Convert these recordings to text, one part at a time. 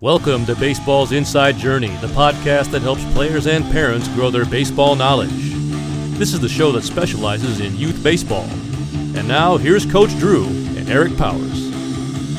Welcome to Baseball's Inside Journey, the podcast that helps players and parents grow their baseball knowledge. This is the show that specializes in youth baseball. And now, here's Coach Drew and Eric Powers.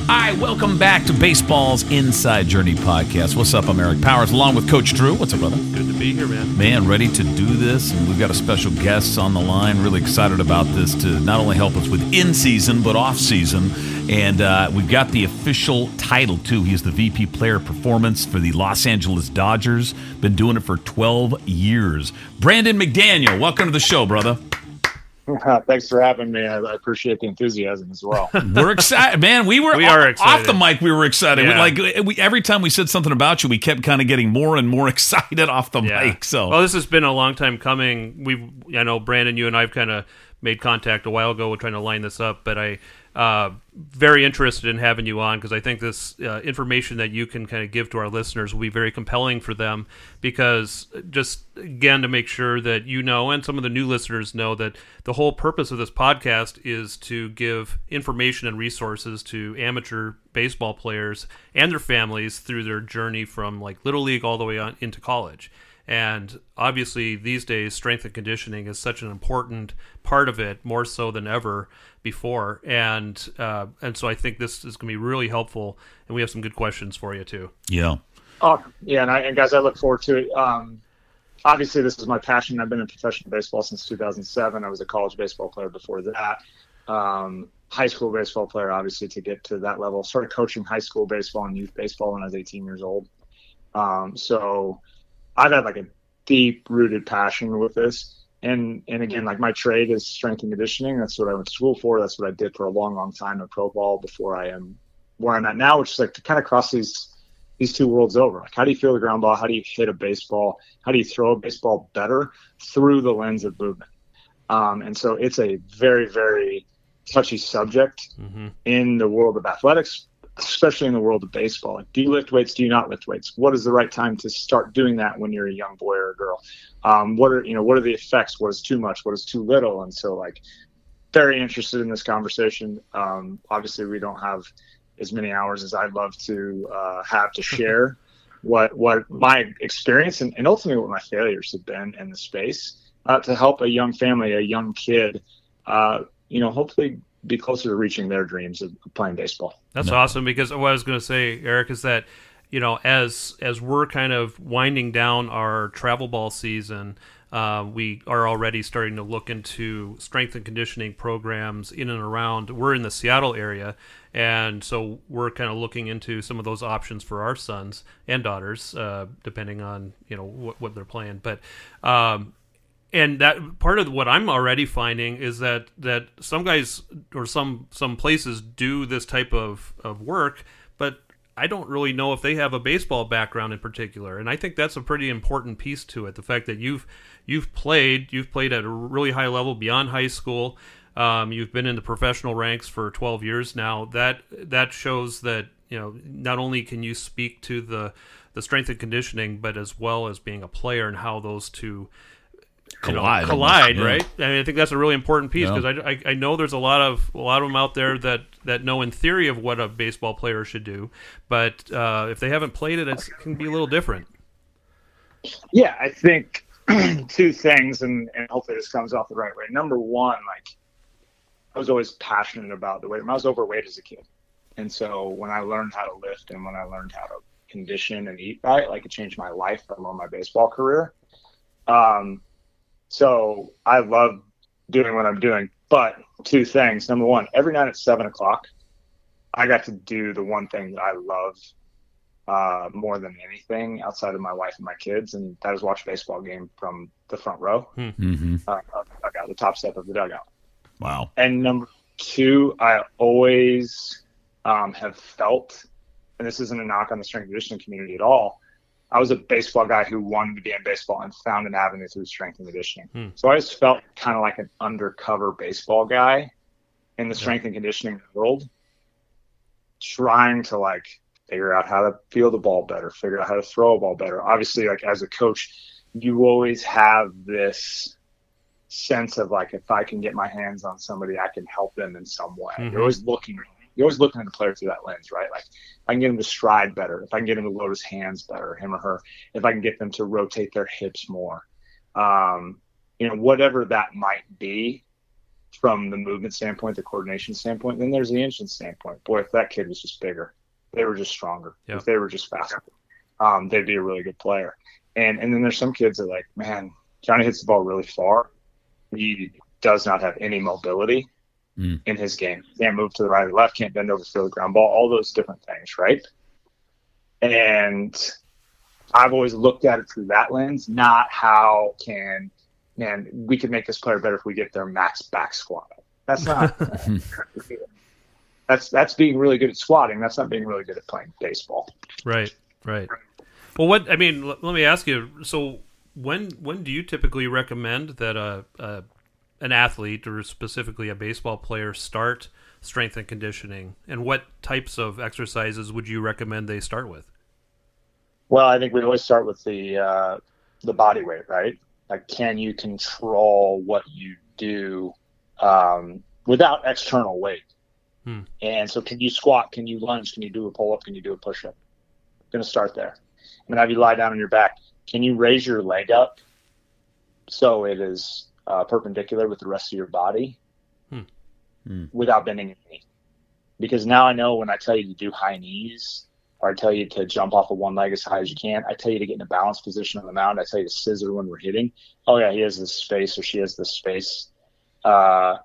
Hi, welcome back to Baseball's Inside Journey podcast. What's up? I'm Eric Powers along with Coach Drew. What's up, brother? Good to be here, man. Man, ready to do this. And we've got a special guest on the line. Really excited about this to not only help us with in season, but off season. And uh, we've got the official title, too. He's the VP Player Performance for the Los Angeles Dodgers. Been doing it for 12 years. Brandon McDaniel, welcome to the show, brother. Thanks for having me. I, I appreciate the enthusiasm as well. We're excited, man. We were We off, are excited. off the mic. We were excited. We- like we, every time we said something about you, we kept kind of getting more and more excited off the Yeah. mic. So Well, this has been a long time coming. We've, I know Brandon, you and I've kind of made contact a while ago. We're trying to line this up, but I, uh, very interested in having you on because I think this uh, information that you can kind of give to our listeners will be very compelling for them. Because just again to make sure that you know and some of the new listeners know that the whole purpose of this podcast is to give information and resources to amateur baseball players and their families through their journey from like little league all the way on into college. And obviously, these days, strength and conditioning is such an important part of it, more so than ever before. And uh, and so I think this is going to be really helpful. And we have some good questions for you too. yeah, oh, yeah, and, I, and guys, I look forward to it. Um, obviously, this is my passion. I've been in professional baseball since 2007. I was a college baseball player before that. Um, high school baseball player, obviously, to get to that level. Started coaching high school baseball and youth baseball when I was 18 years old. Um, so I've had like a deep rooted passion with this. And and again, like my trade is strength and conditioning. That's what I went to school for. That's what I did for a long, long time in pro ball before I am where I'm at now, which is like to kind of cross these these two worlds over. Like how do you feel the ground ball? How do you hit a baseball? How do you throw a baseball better through the lens of movement? Um, and so it's a very, very touchy subject Mm-hmm. in the world of athletics, especially in the world of baseball. Like, do you lift weights? Do you not lift weights? What is the right time to start doing that when you're a young boy or a girl? Um, what are you know? What are the effects? What is too much? What is too little? And so, like, very interested in this conversation. Um, obviously, we don't have as many hours as I'd love to uh, have to share what what my experience and, and ultimately what my failures have been in the space uh, to help a young family, a young kid, uh, you know, hopefully be closer to reaching their dreams of playing baseball. That's awesome because what I was going to say, Eric, is that you know as as we're kind of winding down our travel ball season, uh, we are already starting to look into strength and conditioning programs in and around. We're in the Seattle area, and so we're kind of looking into some of those options for our sons and daughters, uh, depending on you know what, what they're playing. But um, and that part of what I'm already finding is that that some guys or some some places do this type of of work, but I don't really know if they have a baseball background in particular, and I think that's a pretty important piece to it. The fact that you've you've played you've played at a really high level beyond high school. Um, you've been in the professional ranks for 12 years now. That that shows that you know not only can you speak to the the strength and conditioning, but as well as being a player and how those two you know, Collide collide, yeah. right? I mean, I think that's a really important piece Yeah. because I, I, I know there's a lot of a lot of them out there that that know in theory of what a baseball player should do, but uh, if they haven't played it, it's, it can be a little different. Yeah, I think two things, and, and hopefully this comes off the right way. Number one, like I was always passionate about the weight. I was overweight as a kid, and so when I learned how to lift and when I learned how to condition and eat right, like it changed my life, let alone my baseball career. Um, so I love doing what I'm doing. But two things. Number one, every night at seven o'clock, I got to do the one thing that I love uh, more than anything outside of my wife and my kids, and that is watch a baseball game from the front row, hmm uh, of the dugout, the top step of the dugout. Wow. And number two, I always um, have felt, and this isn't a knock on the strength and conditioning community at all. I was a baseball guy who wanted to be in baseball and found an avenue through strength and conditioning. Hmm. So I just felt kind of like an undercover baseball guy in the strength and conditioning world, trying to like figure out how to feel the ball better, figure out how to throw a ball better. Obviously, like as a coach, you always have this sense of like if I can get my hands on somebody, I can help them in some way. Mhm. You're always looking you're always looking at the player through that lens, right? Like if I can get him to stride better, if I can get him to load his hands better, him or her, if I can get them to rotate their hips more, um, you know, whatever that might be from the movement standpoint, the coordination standpoint, then there's the engine standpoint. Boy, if that kid was just bigger, they were just stronger. Yep. If they were just faster, um, they'd be a really good player. And and then there's some kids that are like, man, Johnny hits the ball really far. He does not have any mobility mm. in his game. Can't move to the right or left, can't bend over throw the ground ball, all those different things, right? And I've always looked at it through that lens, not how can man we could make this player better if we get their max back squat. That's not that's that's being really good at squatting. That's not being really good at playing baseball. Right, right. Well, what I mean, let me ask you. So, when when do you typically recommend that a, a an athlete or specifically a baseball player start strength and conditioning, and what types of exercises would you recommend they start with? Well, I think we always start with the uh, the body weight, right? Like, can you control what you do um, without external weight? Hmm. And so, can you squat? Can you lunge? Can you do a pull up? Can you do a push up? Going to start there. I'm going to have you lie down on your back. Can you raise your leg up so it is uh, perpendicular with the rest of your body hmm. Hmm. without bending your knee. Because now I know when I tell you to do high knees or I tell you to jump off of one leg as high as you can, I tell you to get in a balanced position on the mound. I tell you to scissor when we're hitting. Oh yeah, he has this space or she has this space uh,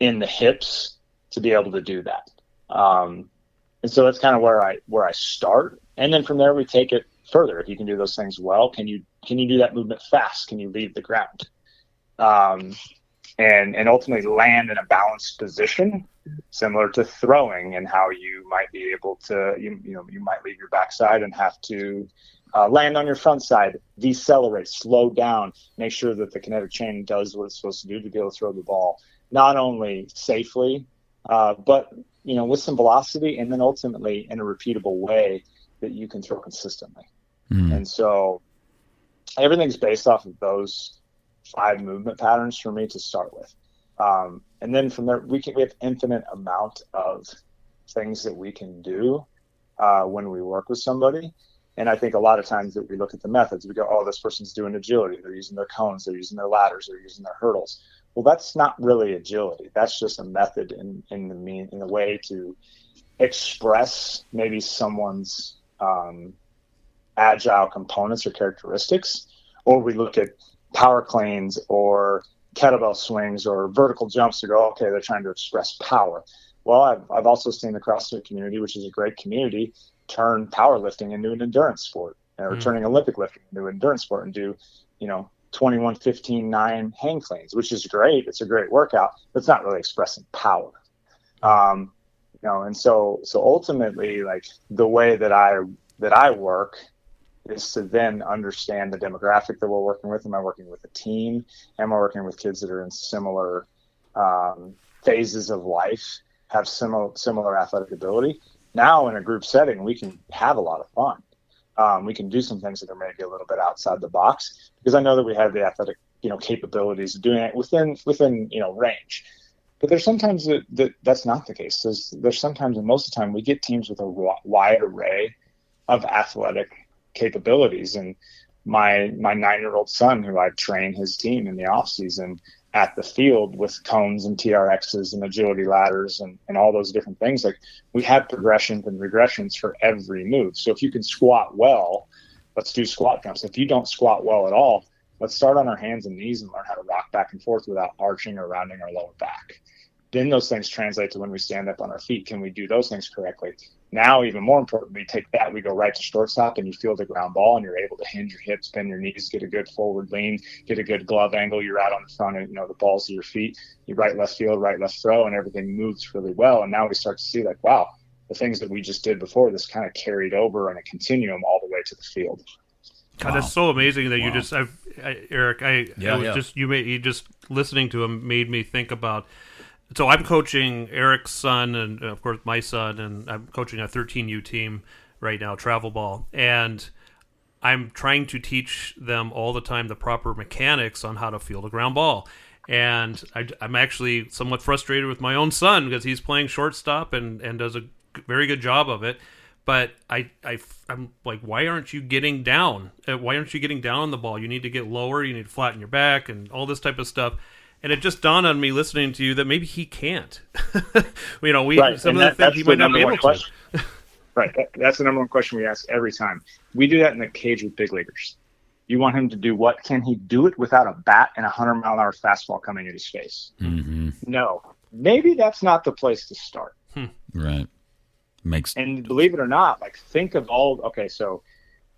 in the hips to be able to do that. Um, and so that's kind of where I where I start, and then from there we take it further. If you can do those things well, can you can you do that movement fast? Can you leave the ground? Um, and and ultimately land in a balanced position, similar to throwing and how you might be able to you, you know you might leave your backside and have to uh, land on your front side, decelerate, slow down, make sure that the kinetic chain does what it's supposed to do to be able to throw the ball, not only safely, uh, but you know with some velocity, and then ultimately in a repeatable way that you can throw consistently. Mm. And so everything's based off of those five movement patterns for me to start with. Um, and then from there, we can we have infinite amount of things that we can do uh, when we work with somebody. And I think a lot of times that we look at the methods, we go, oh, this person's doing agility. They're using their cones, they're using their ladders, they're using their hurdles. Well, that's not really agility. That's just a method in, in the mean in the way to express maybe someone's um, agile components or characteristics. Or we look at power cleans or kettlebell swings or vertical jumps to go, okay, they're trying to express power. Well, I've, I've also seen the CrossFit community, which is a great community, turn powerlifting into an endurance sport or mm. turning Olympic lifting into an endurance sport and do, you know, 21, 15, 9 hang cleans, which is great. It's a great workout, but it's not really expressing power. Um, you know, and so, so ultimately, like the way that I, that I work is to then understand the demographic that we're working with. Am I working with a team? Am I working with kids that are in similar um, phases of life, have similar similar athletic ability? Now, in a group setting, we can have a lot of fun. Um, we can do some things that are maybe a little bit outside the box because I know that we have the athletic, you know, capabilities of doing it within within you know range. But there's sometimes that, that that's not the case. There's, there's sometimes, and most of the time, we get teams with a wide array of athletic capabilities. And my my nine year old son, who I train his team in the off season at the field with cones and TRXs and agility ladders and, and all those different things, like we have progressions and regressions for every move. So if you can squat well, let's do squat jumps. If you don't squat well at all, let's start on our hands and knees and learn how to rock back and forth without arching or rounding our lower back. Then those things translate to when we stand up on our feet. Can we do those things correctly? Now, even more important, we take that, we go right to shortstop, and you feel the ground ball, and you're able to hinge your hips, bend your knees, get a good forward lean, get a good glove angle. You're out on the front, and you know the balls to your feet. You right left field, right left throw, and everything moves really well. And now we start to see like, wow, the things that we just did before, this kind of carried over in a continuum all the way to the field. God, wow. that's so amazing that wow. you just, I've, I, Eric, I, yeah, I was yeah. just you made you just listening to him made me think about so I'm coaching Eric's son and of course my son, and I'm coaching a 13U team right now, travel ball, and I'm trying to teach them all the time the proper mechanics on how to field a ground ball. And I, am actually somewhat frustrated with my own son because he's playing shortstop and, and does a very good job of it. But I, I, I'm like, why aren't you getting down? Uh, why aren't you getting down on the ball? You need to get lower. You need to flatten your back and all this type of stuff. And it just dawned on me listening to you that maybe he can't. you know, we right. some and of the things he might not be able question. to. right. That's the number one question we ask every time. We do that in the cage with big leaguers. You want him to do what? Can he do it without a bat and a hundred mile an hour fastball coming at his face? Mm-hmm. No. Maybe that's not the place to start. Hmm. Right. Makes and believe it or not, like think of all. Okay, so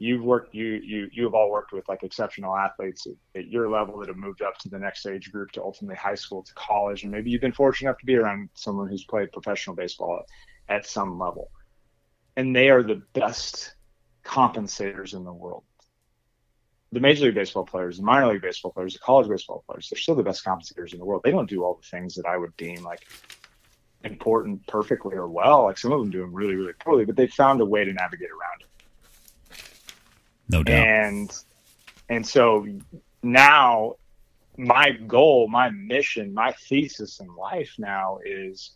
you've worked you you you have all worked with like exceptional athletes at, your level that have moved up to the next age group to ultimately high school to college. And maybe you've been fortunate enough to be around someone who's played professional baseball at, at some level. And they are the best compensators in the world. The major league baseball players the minor league baseball players the college baseball players they're still the best compensators in the world. They don't do all the things that i would deem like important perfectly or well. Like some of them do them really really poorly but they found a way to navigate around it no doubt. And and so now my goal, my mission, my thesis in life now is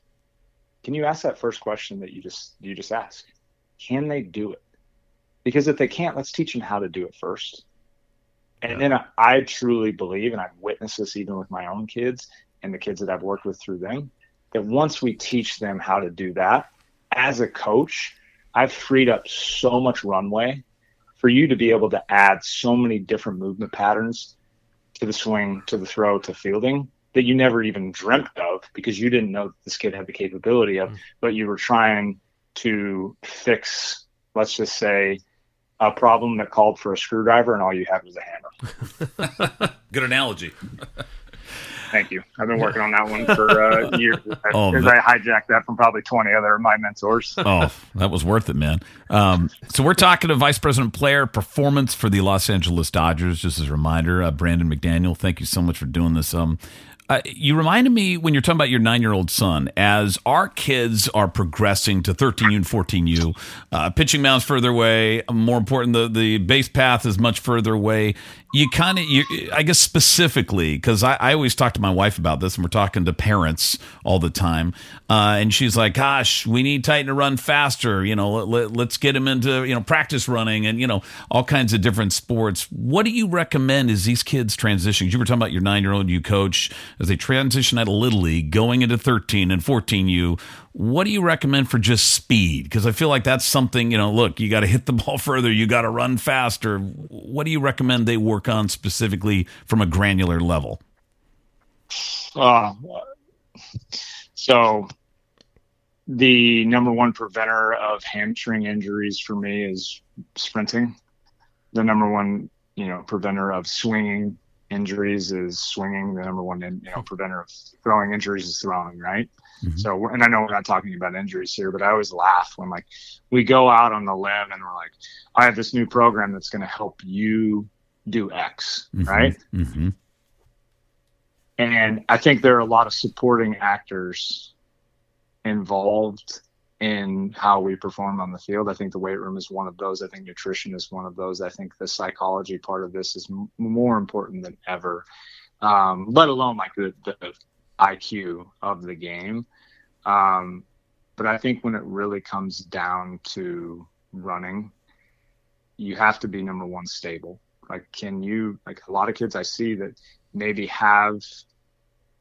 can you ask that first question that you just you just asked? Can they do it? Because if they can't, let's teach them how to do it first. And yeah. then I, I truly believe, and I've witnessed this even with my own kids and the kids that I've worked with through them, that once we teach them how to do that, as a coach, I've freed up so much runway for you to be able to add so many different movement patterns to the swing, to the throw, to fielding that you never even dreamt of because you didn't know this kid had the capability of, mm. but you were trying to fix, let's just say, a problem that called for a screwdriver and all you had was a hammer. Good analogy. Thank you. I've been working on that one for uh, years. oh, I hijacked that from probably 20 other of my mentors. oh, that was worth it, man. Um, so we're talking to Vice President Player Performance for the Los Angeles Dodgers. Just as a reminder, uh, Brandon McDaniel, thank you so much for doing this. Um, uh, you reminded me when you're talking about your nine year old son, as our kids are progressing to 13U and 14U, uh, pitching mound's further away. More important, the, the base path is much further away you kind of i guess specifically because I, I always talk to my wife about this and we're talking to parents all the time uh, and she's like gosh we need titan to run faster you know let, us get him into you know practice running and you know all kinds of different sports. What do you recommend as these kids transition? You were talking about your nine year old you coach as they transition out of little league going into 13 and 14 you what do you recommend for just speed? Because I feel like that's something, you know, look, you got to hit the ball further, you got to run faster. What do you recommend they work on specifically from a granular level? Uh, so, the number one preventer of hamstring injuries for me is sprinting. The number one, you know, preventer of swinging injuries is swinging. The number one, you know, preventer of throwing injuries is throwing. Right. Mm-hmm. So, and I know we're not talking about injuries here, but I always laugh when like we go out on the limb and we're like, I have this new program that's going to help you do X, mm-hmm. right? Mm-hmm. And I think there are a lot of supporting actors involved in how we perform on the field. I think the weight room is one of those. I think nutrition is one of those. I think the psychology part of this is m- more important than ever. Um, let alone like the, the IQ of the game. Um, but I think when it really comes down to running, you have to be number one stable. Like, can you, like a lot of kids I see that maybe have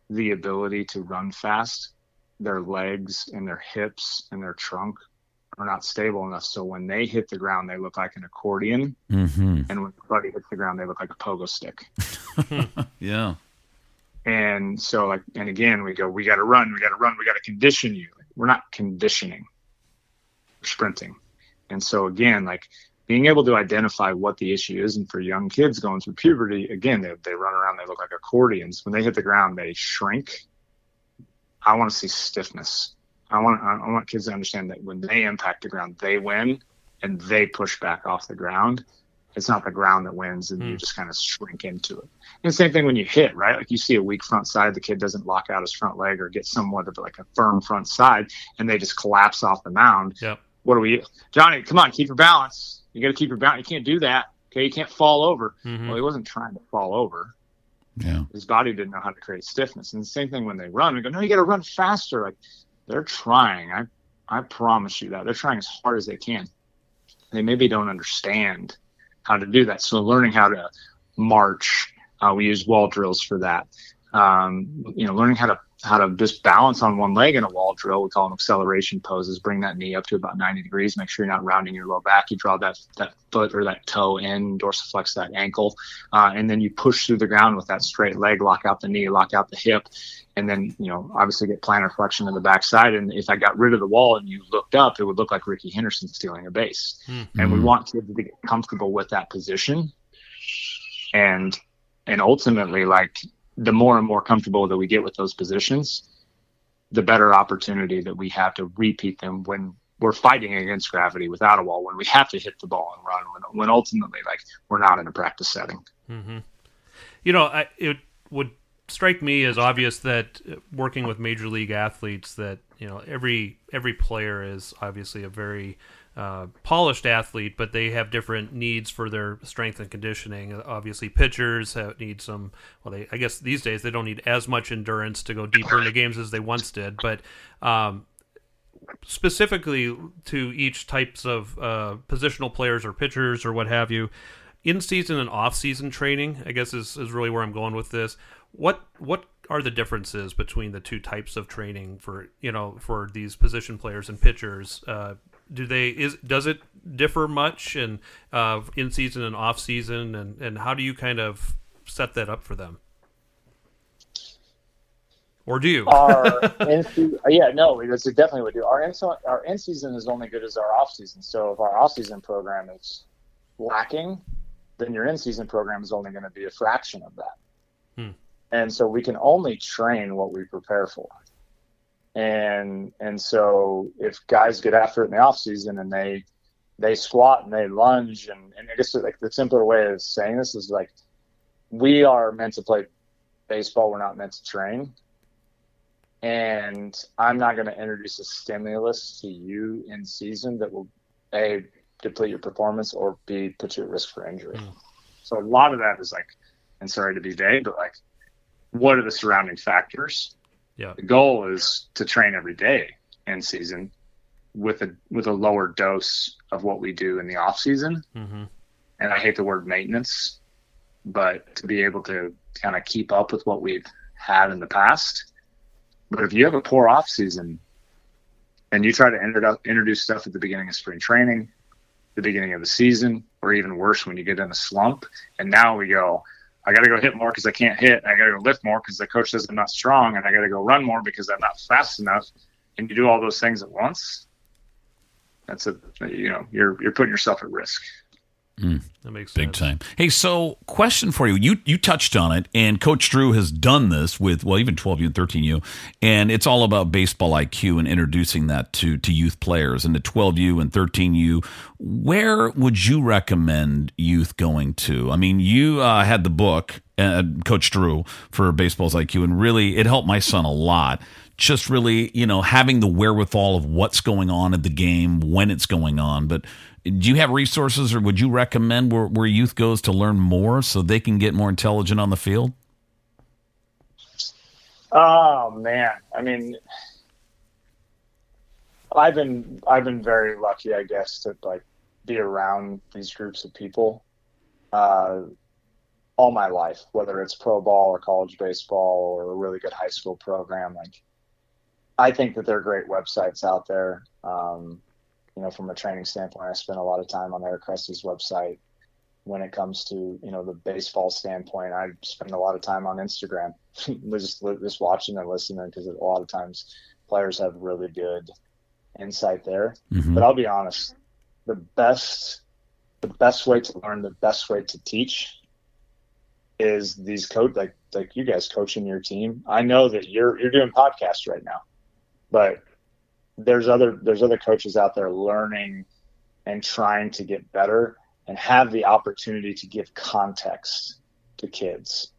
the ability to run fast, their legs and their hips and their trunk are not stable enough. So when they hit the ground, they look like an accordion. Mm-hmm. And when body hits the ground, they look like a pogo stick. yeah. And so, like, and again, we go, we got to run, we got to run, we got to condition you. We're not conditioning, we're sprinting. And so, again, like being able to identify what the issue is, and for young kids going through puberty, again, they, they run around, they look like accordions. When they hit the ground, they shrink. I want to see stiffness. I want I want kids to understand that when they impact the ground, they win, and they push back off the ground it's not the ground that wins and mm. you hmm. just kind of shrink into it. And same thing when you hit, right? Like you see a weak front side, the kid doesn't lock out his front leg or get somewhat of like a firm front side and they just collapse off the mound. Yep. What do we, Johnny, come on, keep your balance. You got to keep your balance. You can't do that. Okay. You can't fall over. Mm-hmm. Well, he wasn't trying to fall over. Yeah. His body didn't know how to create stiffness. And the same thing when they run. We go, no, you got to run faster. Like they're trying. I, I promise you that they're trying as hard as they can. They maybe don't understand how to do that. So learning how to march, uh, we use wall drills for that. Um, you know, learning how to how to just balance on one leg in a wall drill. We call them acceleration poses. Bring that knee up to about 90 degrees. Make sure you're not rounding your low back. You draw that that foot or that toe in, dorsiflex that ankle, uh, and then you push through the ground with that straight leg. Lock out the knee, lock out the hip, and then you know obviously get plantar flexion in the backside. And if I got rid of the wall and you looked up, it would look like Rickey Henderson stealing a base. Mm-hmm. And we want kids to get comfortable with that position, and and ultimately like the more and more comfortable that we get with those positions, the better opportunity that we have to repeat them when we're fighting against gravity without a wall, when we have to hit the ball and run, when, when ultimately like we're not in a practice setting. Mm-hmm. You know, I, it would strike me as obvious that working with major league athletes that you know every every player is obviously a very uh, polished athlete, but they have different needs for their strength and conditioning. Obviously, pitchers have, need some. Well, they I guess these days they don't need as much endurance to go deeper into games as they once did. But um, specifically to each types of uh, positional players or pitchers or what have you, in season and off season training, I guess is, is really where I'm going with this. What what are the differences between the two types of training for you know for these position players and pitchers? Uh, do they is does it differ much and uh, in season and off season? And and how do you kind of set that up for them? Or do you? Our in yeah no that's definitely what we do. Our in our in season is only good as our off season. So if our off season program is lacking then your in season program is only going to be a fraction of that. Hmm. and so we can only train what we prepare for and and so if guys get after it in the off season and they they squat and they lunge and, and I guess like the simpler way of saying this is like we are meant to play baseball, we're not meant to train. And I'm not going to introduce a stimulus to you in season that will a deplete your performance or b put you at risk for injury. Mm. So a lot of that is like, and sorry to be vague, but like, what are the surrounding factors? Yeah. The goal is to train every day in season with a with a lower dose of what we do in the off season. Mm-hmm. And I hate the word maintenance, but to be able to kind of keep up with what we've had in the past. But if you have a poor off season and you try to introduce stuff at the beginning of spring training, the beginning of the season, or even worse when you get in a slump, and now we go, I got to go hit more because I can't hit. I got to go lift more because the coach says I'm not strong, and I got to go run more because I'm not fast enough. And you do all those things at once. That's a you know you're you're putting yourself at risk. Mm. That makes sense. big time. Hey, so question for you. You you touched on it, and Coach Drew has done this with well, even 12U and 13U, and it's all about baseball IQ and introducing that to to youth players and the 12U and 13U. Where would you recommend youth going to? I mean, you uh, had the book, uh, Coach Drew, for baseball's IQ, and really it helped my son a lot just really, you know, having the wherewithal of what's going on in the game when it's going on. But do you have resources or would you recommend where, where youth goes to learn more so they can get more intelligent on the field? Oh man, I mean, I've been I've been very lucky, I guess, to like be around these groups of people uh, all my life, whether it's pro ball or college baseball or a really good high school program. Like, I think that there are great websites out there. Um, you know, from a training standpoint, I spend a lot of time on Eric Cressey's website. When it comes to you know the baseball standpoint, I spend a lot of time on Instagram, just just watching and listening because a lot of times players have really good insight there. Mm-hmm. But I'll be honest, the best the best way to learn, the best way to teach is these coach like like you guys coaching your team. I know that you're you're doing podcasts right now, but there's other there's other coaches out there learning and trying to get better and have the opportunity to give context to kids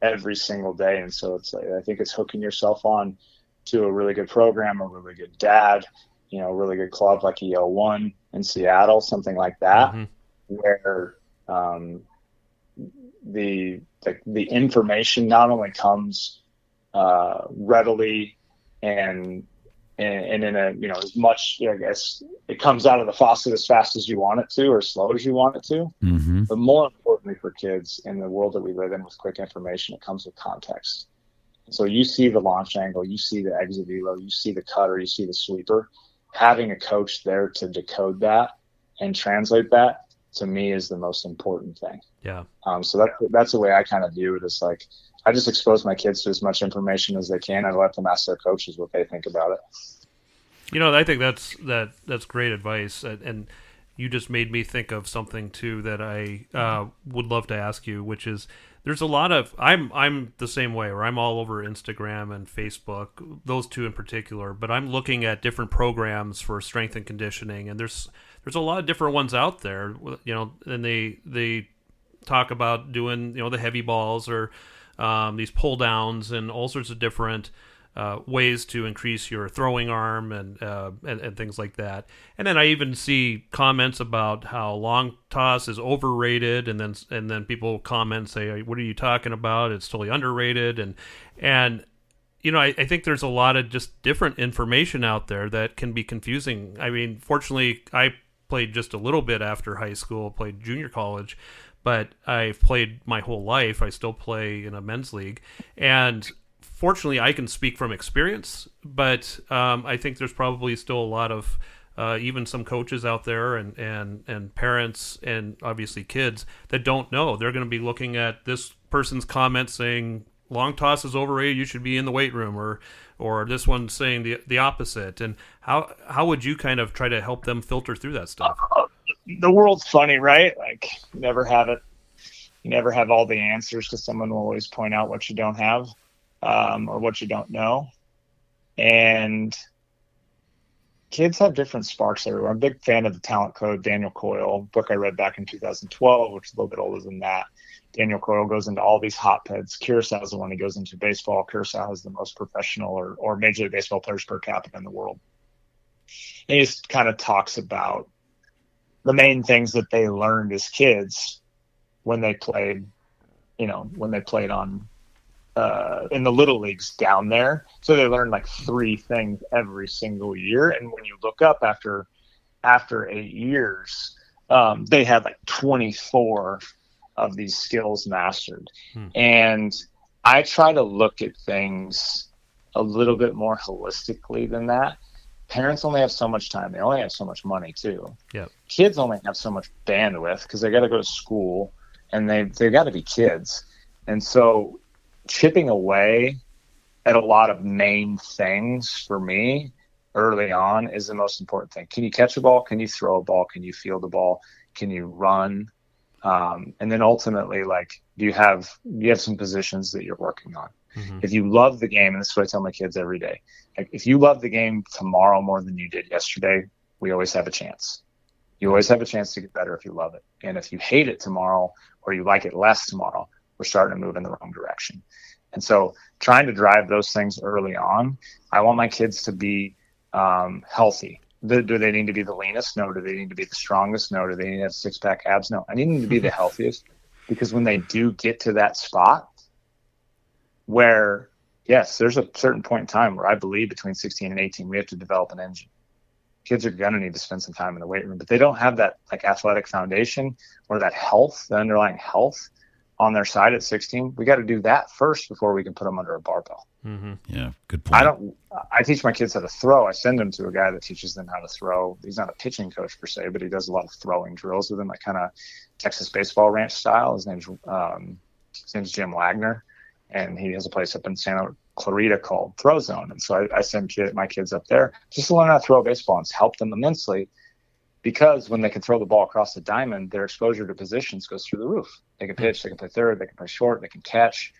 every single day and so it's like i think it's hooking yourself on to a really good program a really good dad you know a really good club like EL1 in seattle something like that mm-hmm. where um, the the, the information not only comes uh, readily and, and and in a you know as much I guess it comes out of the faucet as fast as you want it to or as slow as you want it to. Mm-hmm. But more importantly for kids in the world that we live in with quick information, it comes with context. So you see the launch angle, you see the exit velo, you see the cutter, you see the sweeper. Having a coach there to decode that and translate that to me is the most important thing. Yeah. Um, so that that's the way I kind of view it. Is like I just expose my kids to as much information as they can and let them ask their coaches what they think about it. You know, I think that's that that's great advice, and you just made me think of something too that I uh, would love to ask you, which is there's a lot of I'm I'm the same way where I'm all over Instagram and Facebook, those two in particular, but I'm looking at different programs for strength and conditioning, and there's there's a lot of different ones out there, you know, and they they talk about doing you know the heavy balls or um, these pull downs and all sorts of different uh, ways to increase your throwing arm and, uh, and, and things like that. And then I even see comments about how long toss is overrated, and then and then people comment say, "What are you talking about? It's totally underrated." And and you know, I, I think there's a lot of just different information out there that can be confusing. I mean, fortunately, I played just a little bit after high school, played junior college, but I've played my whole life. I still play in a men's league, and fortunately, I can speak from experience. But um, I think there's probably still a lot of uh, even some coaches out there and, and, and parents and obviously kids that don't know. They're going to be looking at this person's comment saying long toss is overrated. You should be in the weight room, or or this one saying the the opposite. And how how would you kind of try to help them filter through that stuff? The world's funny, right? Like you never have it. You never have all the answers because someone will always point out what you don't have um, or what you don't know. And kids have different sparks everywhere. I'm a big fan of the Talent Code, Daniel Coyle, book I read back in 2012, which is a little bit older than that. Daniel Coyle goes into all these hotbeds. Curacao is the one he goes into baseball. Curacao has the most professional or, or Major League Baseball players per capita in the world. And he just kind of talks about the main things that they learned as kids when they played, you know, when they played on uh, in the little leagues down there. So they learned like three things every single year. And when you look up after after eight years, um, they had like 24 of these skills mastered. Hmm. And I try to look at things a little bit more holistically than that. Parents only have so much time. They only have so much money too. Yep. Kids only have so much bandwidth because they got to go to school and they they got to be kids. And so chipping away at a lot of main things for me early on is the most important thing. Can you catch a ball? Can you throw a ball? Can you field the ball? Can you run? Um, and then ultimately, like, do you have you have some positions that you're working on? Mm-hmm. If you love the game, and this is what I tell my kids every day, like, if you love the game tomorrow more than you did yesterday, we always have a chance. You always have a chance to get better if you love it. And if you hate it tomorrow or you like it less tomorrow, we're starting to move in the wrong direction. And so, trying to drive those things early on, I want my kids to be um, healthy. Do, do, they need to be the leanest? No. Do they need to be the strongest? No. Do they need to have six pack abs? No. I need them to be the healthiest because when they do get to that spot where, yes, there's a certain point in time where I believe between 16 and 18, we have to develop an engine. Kids are going to need to spend some time in the weight room, but they don't have that like athletic foundation or that health, the underlying health on their side at 16. We got to do that first before we can put them under a barbell. Mm-hmm. Yeah, good point. I don't. I teach my kids how to throw. I send them to a guy that teaches them how to throw. He's not a pitching coach per se, but he does a lot of throwing drills with them, like kind of Texas baseball ranch style. His name's um, his name's Jim Wagner, and he has a place up in Santa Clarita called Throw Zone. And so I, I send kid, my kids up there just to learn how to throw a baseball and help them immensely because when they can throw the ball across the diamond, their exposure to positions goes through the roof. They can pitch, they can play third, they can play short, they can catch,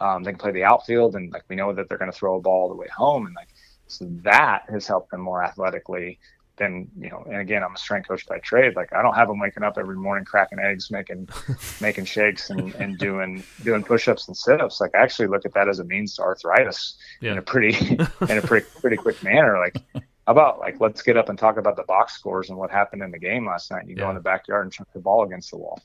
um, they can play the outfield, and like we know that they're going to throw a ball all the way home, and like so that has helped them more athletically than you know. And again, I'm a strength coach by trade. Like I don't have them waking up every morning cracking eggs, making making shakes, and, and doing doing push-ups and sit-ups. Like I actually look at that as a means to arthritis yeah. in a pretty in a pretty pretty quick manner. Like how about like let's get up and talk about the box scores and what happened in the game last night? And you yeah. go in the backyard and chuck the ball against the wall.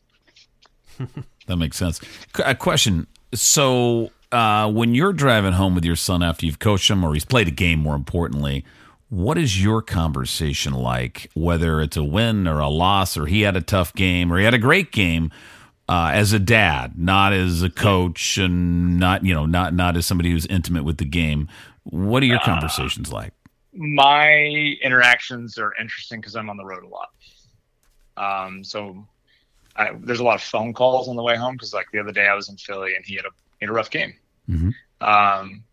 that makes sense. A question. So, uh, when you're driving home with your son after you've coached him or he's played a game, more importantly, what is your conversation like? Whether it's a win or a loss, or he had a tough game or he had a great game, uh, as a dad, not as a coach, and not you know not not as somebody who's intimate with the game. What are your uh, conversations like? My interactions are interesting because I'm on the road a lot. Um, so I, there's a lot of phone calls on the way home because like the other day I was in Philly and he had a he had a rough game. Mm-hmm. Um,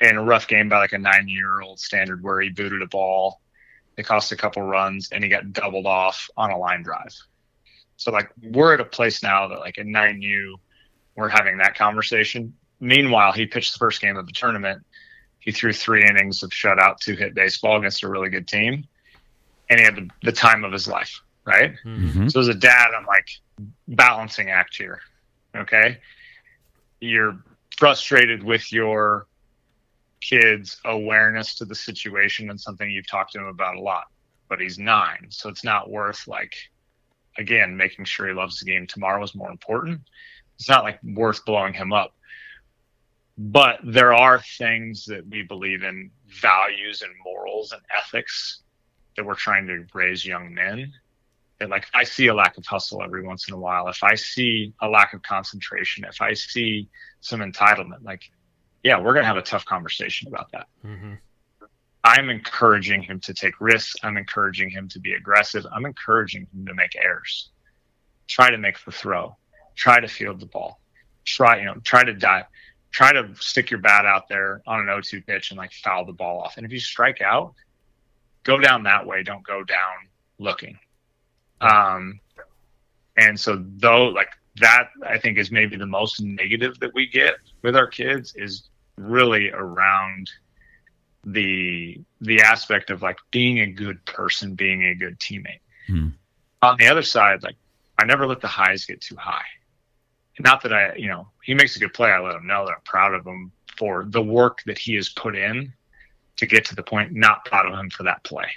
and a rough game by like a nine year old standard where he booted a ball. It cost a couple runs and he got doubled off on a line drive. So like we're at a place now that like in nine U, we're having that conversation. Meanwhile, he pitched the first game of the tournament. He threw three innings of shutout, two hit baseball against a really good team, and he had the, the time of his life. Right. Mm-hmm. So as a dad, I'm like balancing act here. Okay, you're frustrated with your kids' awareness to the situation and something you've talked to him about a lot, but he's nine, so it's not worth like again, making sure he loves the game tomorrow is more important. It's not like worth blowing him up. But there are things that we believe in values and morals and ethics that we're trying to raise young men. And like I see a lack of hustle every once in a while, if I see a lack of concentration, if I see some entitlement, like, yeah, we're gonna have a tough conversation about that. Mm-hmm. I'm encouraging him to take risks. I'm encouraging him to be aggressive. I'm encouraging him to make errors. Try to make the throw. Try to field the ball. Try, you know, try to dive. Try to stick your bat out there on an 0-2 pitch and like foul the ball off. And if you strike out, go down that way. Don't go down looking. Um, and so though, like that, I think is maybe the most negative that we get with our kids is really around – the the aspect of like being a good person, being a good teammate. Hmm. On the other side, like I never let the highs get too high. Not that I, you know, he makes a good play. I let him know that I'm proud of him for the work that he has put in to get to the point. Not proud of him for that play,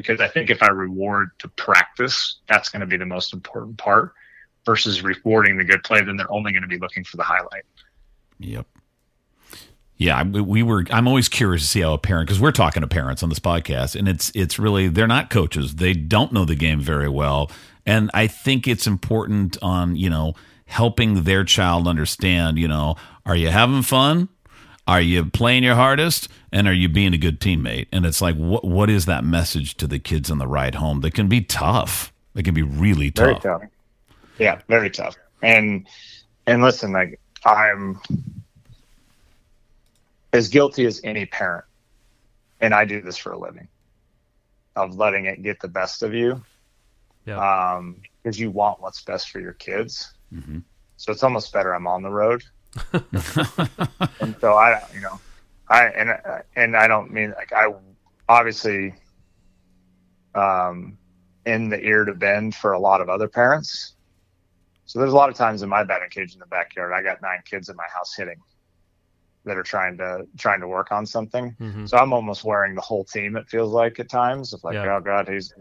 because I think if I reward the practice, that's going to be the most important part. Versus rewarding the good play, then they're only going to be looking for the highlight. Yep. Yeah, we were. I'm always curious to see how a parent, because we're talking to parents on this podcast, and it's it's really they're not coaches. They don't know the game very well, and I think it's important on you know helping their child understand. You know, are you having fun? Are you playing your hardest? And are you being a good teammate? And it's like, what what is that message to the kids on the ride home? They can be tough. They can be really tough. Very tough. Yeah, very tough. And and listen, like I'm as guilty as any parent, and I do this for a living, of letting it get the best of you. Yeah. Um, because you want what's best for your kids. Mm-hmm. So it's almost better I'm on the road. and so I, you know, I and and I don't mean like I obviously um in the ear to bend for a lot of other parents. So there's a lot of times in my batting cage in the backyard, I got nine kids in my house hitting that are trying to trying to work on something. Mm-hmm. So I'm almost wearing the whole team. It feels like at times of like, yeah. oh god, he's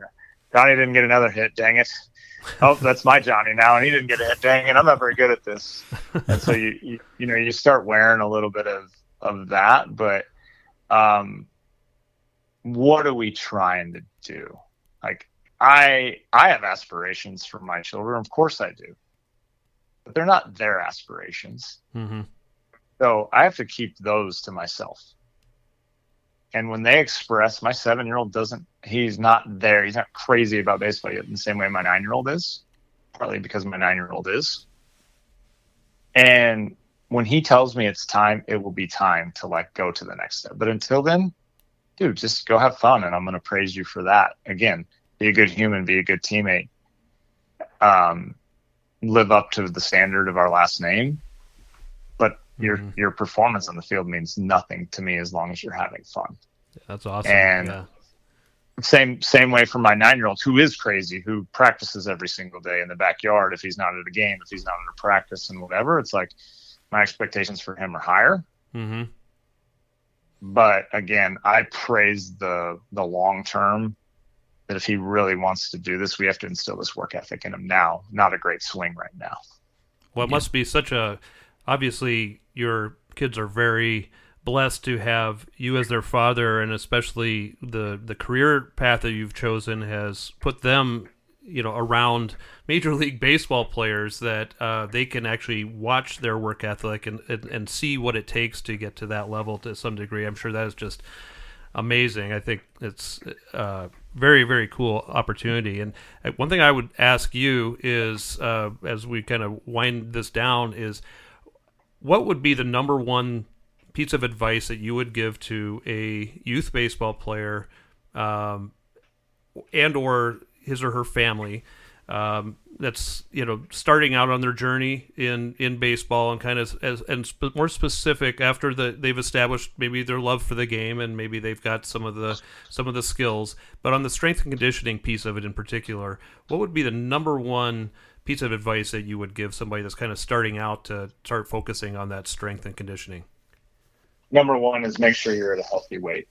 Johnny didn't get another hit. Dang it! Oh, that's my Johnny now, and he didn't get a hit. Dang it! I'm not very good at this. and so you, you you know you start wearing a little bit of of that, but um, what are we trying to do? Like I I have aspirations for my children, of course I do, but they're not their aspirations. Mm-hmm so I have to keep those to myself. And when they express, my seven year old doesn't, he's not there. He's not crazy about baseball yet in the same way my nine year old is, partly because my nine year old is. And when he tells me it's time, it will be time to like go to the next step. But until then, dude, just go have fun. And I'm going to praise you for that. Again, be a good human, be a good teammate, um, live up to the standard of our last name But your mm-hmm. your performance on the field means nothing to me as long as you're having fun. Yeah, that's awesome. And yeah. Same same way for my nine year old who is crazy, who practices every single day in the backyard. If he's not at a game, if he's not at a practice and whatever, it's like my expectations for him are higher. Mm-hmm. But again, I praise the the long term that if he really wants to do this, we have to instill this work ethic in him now, not a great swing right now. Well, it yeah. must be such a obviously your kids are very blessed to have you as their father and especially the the career path that you've chosen has put them you know around major league baseball players that uh, they can actually watch their work ethic and, and, and see what it takes to get to that level to some degree. I'm sure that is just amazing. I think it's uh, very very cool opportunity. And uh, one thing i would ask you is uh, as we kind of wind this down is what would be the number one piece of advice that you would give to a youth baseball player um, and or his or her family um, that's you know starting out on their journey in in baseball and kind of as and sp- more specific after the they've established maybe their love for the game and maybe they've got some of the some of the skills. But on the strength and conditioning piece of it in particular what would be the number one piece of advice that you would give somebody that's kind of starting out to start focusing on that strength and conditioning number one is make sure you're at a healthy weight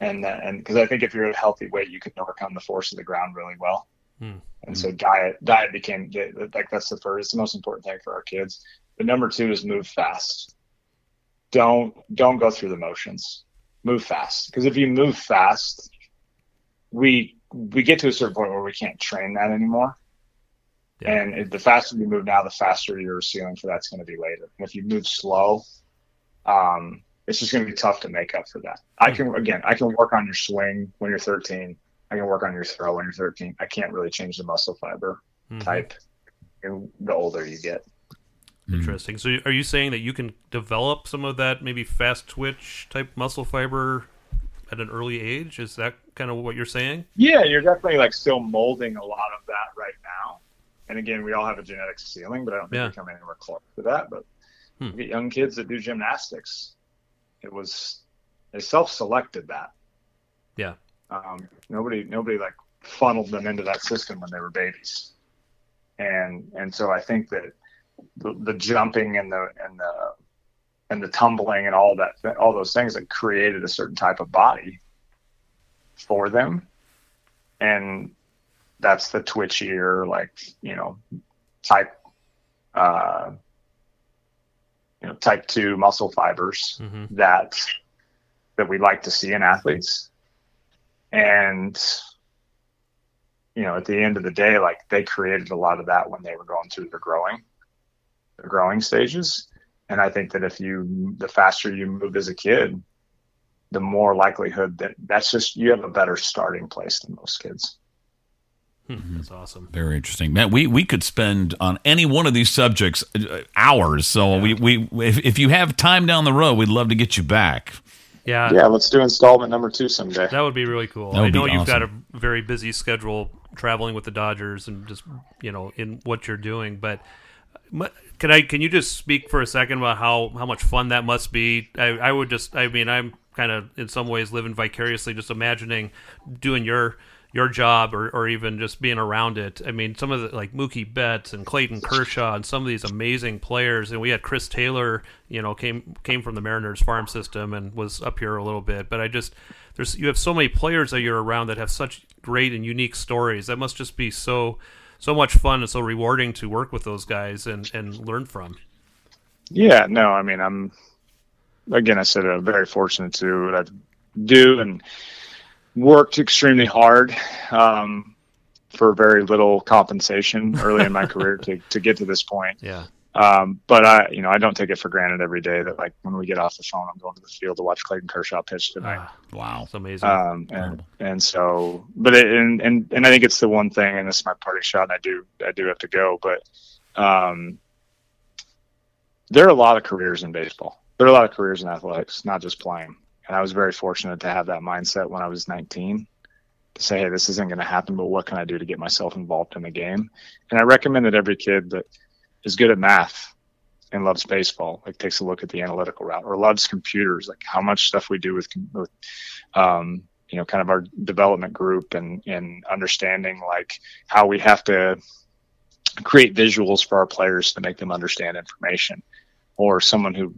and uh, and because I think if you're at a healthy weight, you can overcome the force of the ground really well. Mm. And so diet diet became like that's the first, it's the most important thing for our kids. But number two is move fast. Don't don't go through the motions. Move fast because if you move fast, we we get to a certain point where we can't train that anymore. Yeah. And the faster you move now, the faster your ceiling for that's going to be later. And if you move slow, um, it's just going to be tough to make up for that. I can again, I can work on your swing when you're 13. I can work on your throw when you're 13. I can't really change the muscle fiber mm-hmm. type the older you get. Interesting. So, are you saying that you can develop some of that maybe fast twitch type muscle fiber at an early age? Is that kind of what you're saying? Yeah, you're definitely like still molding a lot of that right now. And again, we all have a genetic ceiling, but I don't think yeah. we come anywhere close to that. But hmm. get young kids that do gymnastics it was they self-selected that. Yeah. Um, nobody nobody like funneled them into that system when they were babies, and and so I think that the, the jumping and the and the and the tumbling and all that all those things that created a certain type of body for them, and that's the twitchier like you know type uh, you know type two muscle fibers mm-hmm. that that we like to see in athletes. And you know at the end of the day like they created a lot of that when they were going through their growing their growing stages. And i think that if you the faster you move as a kid the more likelihood that that's just you have a better starting place than most kids Hmm, that's awesome. Very interesting, man. We we could spend on any one of these subjects uh, hours. So yeah. we we if, if you have time down the road, we'd love to get you back. Yeah, yeah. Let's do installment number two someday. That would be really cool. I know you've got a very busy schedule traveling with the Dodgers and just you know in what you're doing, but. Can I? Can you just speak for a second about how, how much fun that must be? I, I would just. I mean, I'm kind of in some ways living vicariously, just imagining doing your your job or, or even just being around it. I mean, some of the like Mookie Betts and Clayton Kershaw and some of these amazing players, and we had Chris Taylor, you know, came came from the Mariners farm system and was up here a little bit. But I just there's you have so many players that you're around that have such great and unique stories. That must just be so so much fun and so rewarding to work with those guys and and learn from. Yeah, no, I mean, I'm again, I said I'm very fortunate to what I do and worked extremely hard um, for very little compensation early in my career to, to get to this point. Yeah. Um, but I, you know, I don't take it for granted every day that like when we get off the phone, I'm going to the field to watch Clayton Kershaw pitch tonight. Uh, wow, it's amazing. Um, and, and so, but it, and and and I think it's the one thing, and this is my party shot, and I do I do have to go, but um, there are a lot of careers in baseball. There are a lot of careers in athletics, not just playing. And I was very fortunate to have that mindset when I was 19 to say, hey, this isn't going to happen, but what can I do to get myself involved in the game? And I recommend that every kid that is good at math and loves baseball, like takes a look at the analytical route or loves computers, like how much stuff we do with, with um, you know, kind of our development group and, and understanding like how we have to create visuals for our players to make them understand information or someone who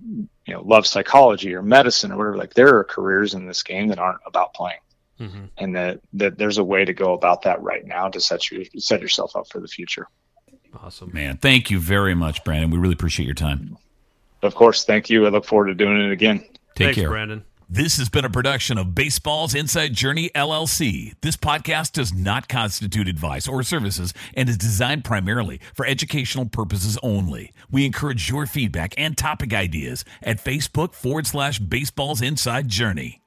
you know loves psychology or medicine or whatever like there are careers in this game that aren't about playing mm-hmm. and that that there's a way to go about that right now to set you set yourself up for the future. Awesome, man. Thank you very much, Brandon. We really appreciate your time. Of course, thank you. I look forward to doing it again. Take Thanks, care, Brandon. This has been a production of Baseball's Inside Journey LLC. This podcast does not constitute advice or services and is designed primarily for educational purposes only. We encourage your feedback and topic ideas at Facebook forward slash Baseball's Inside Journey.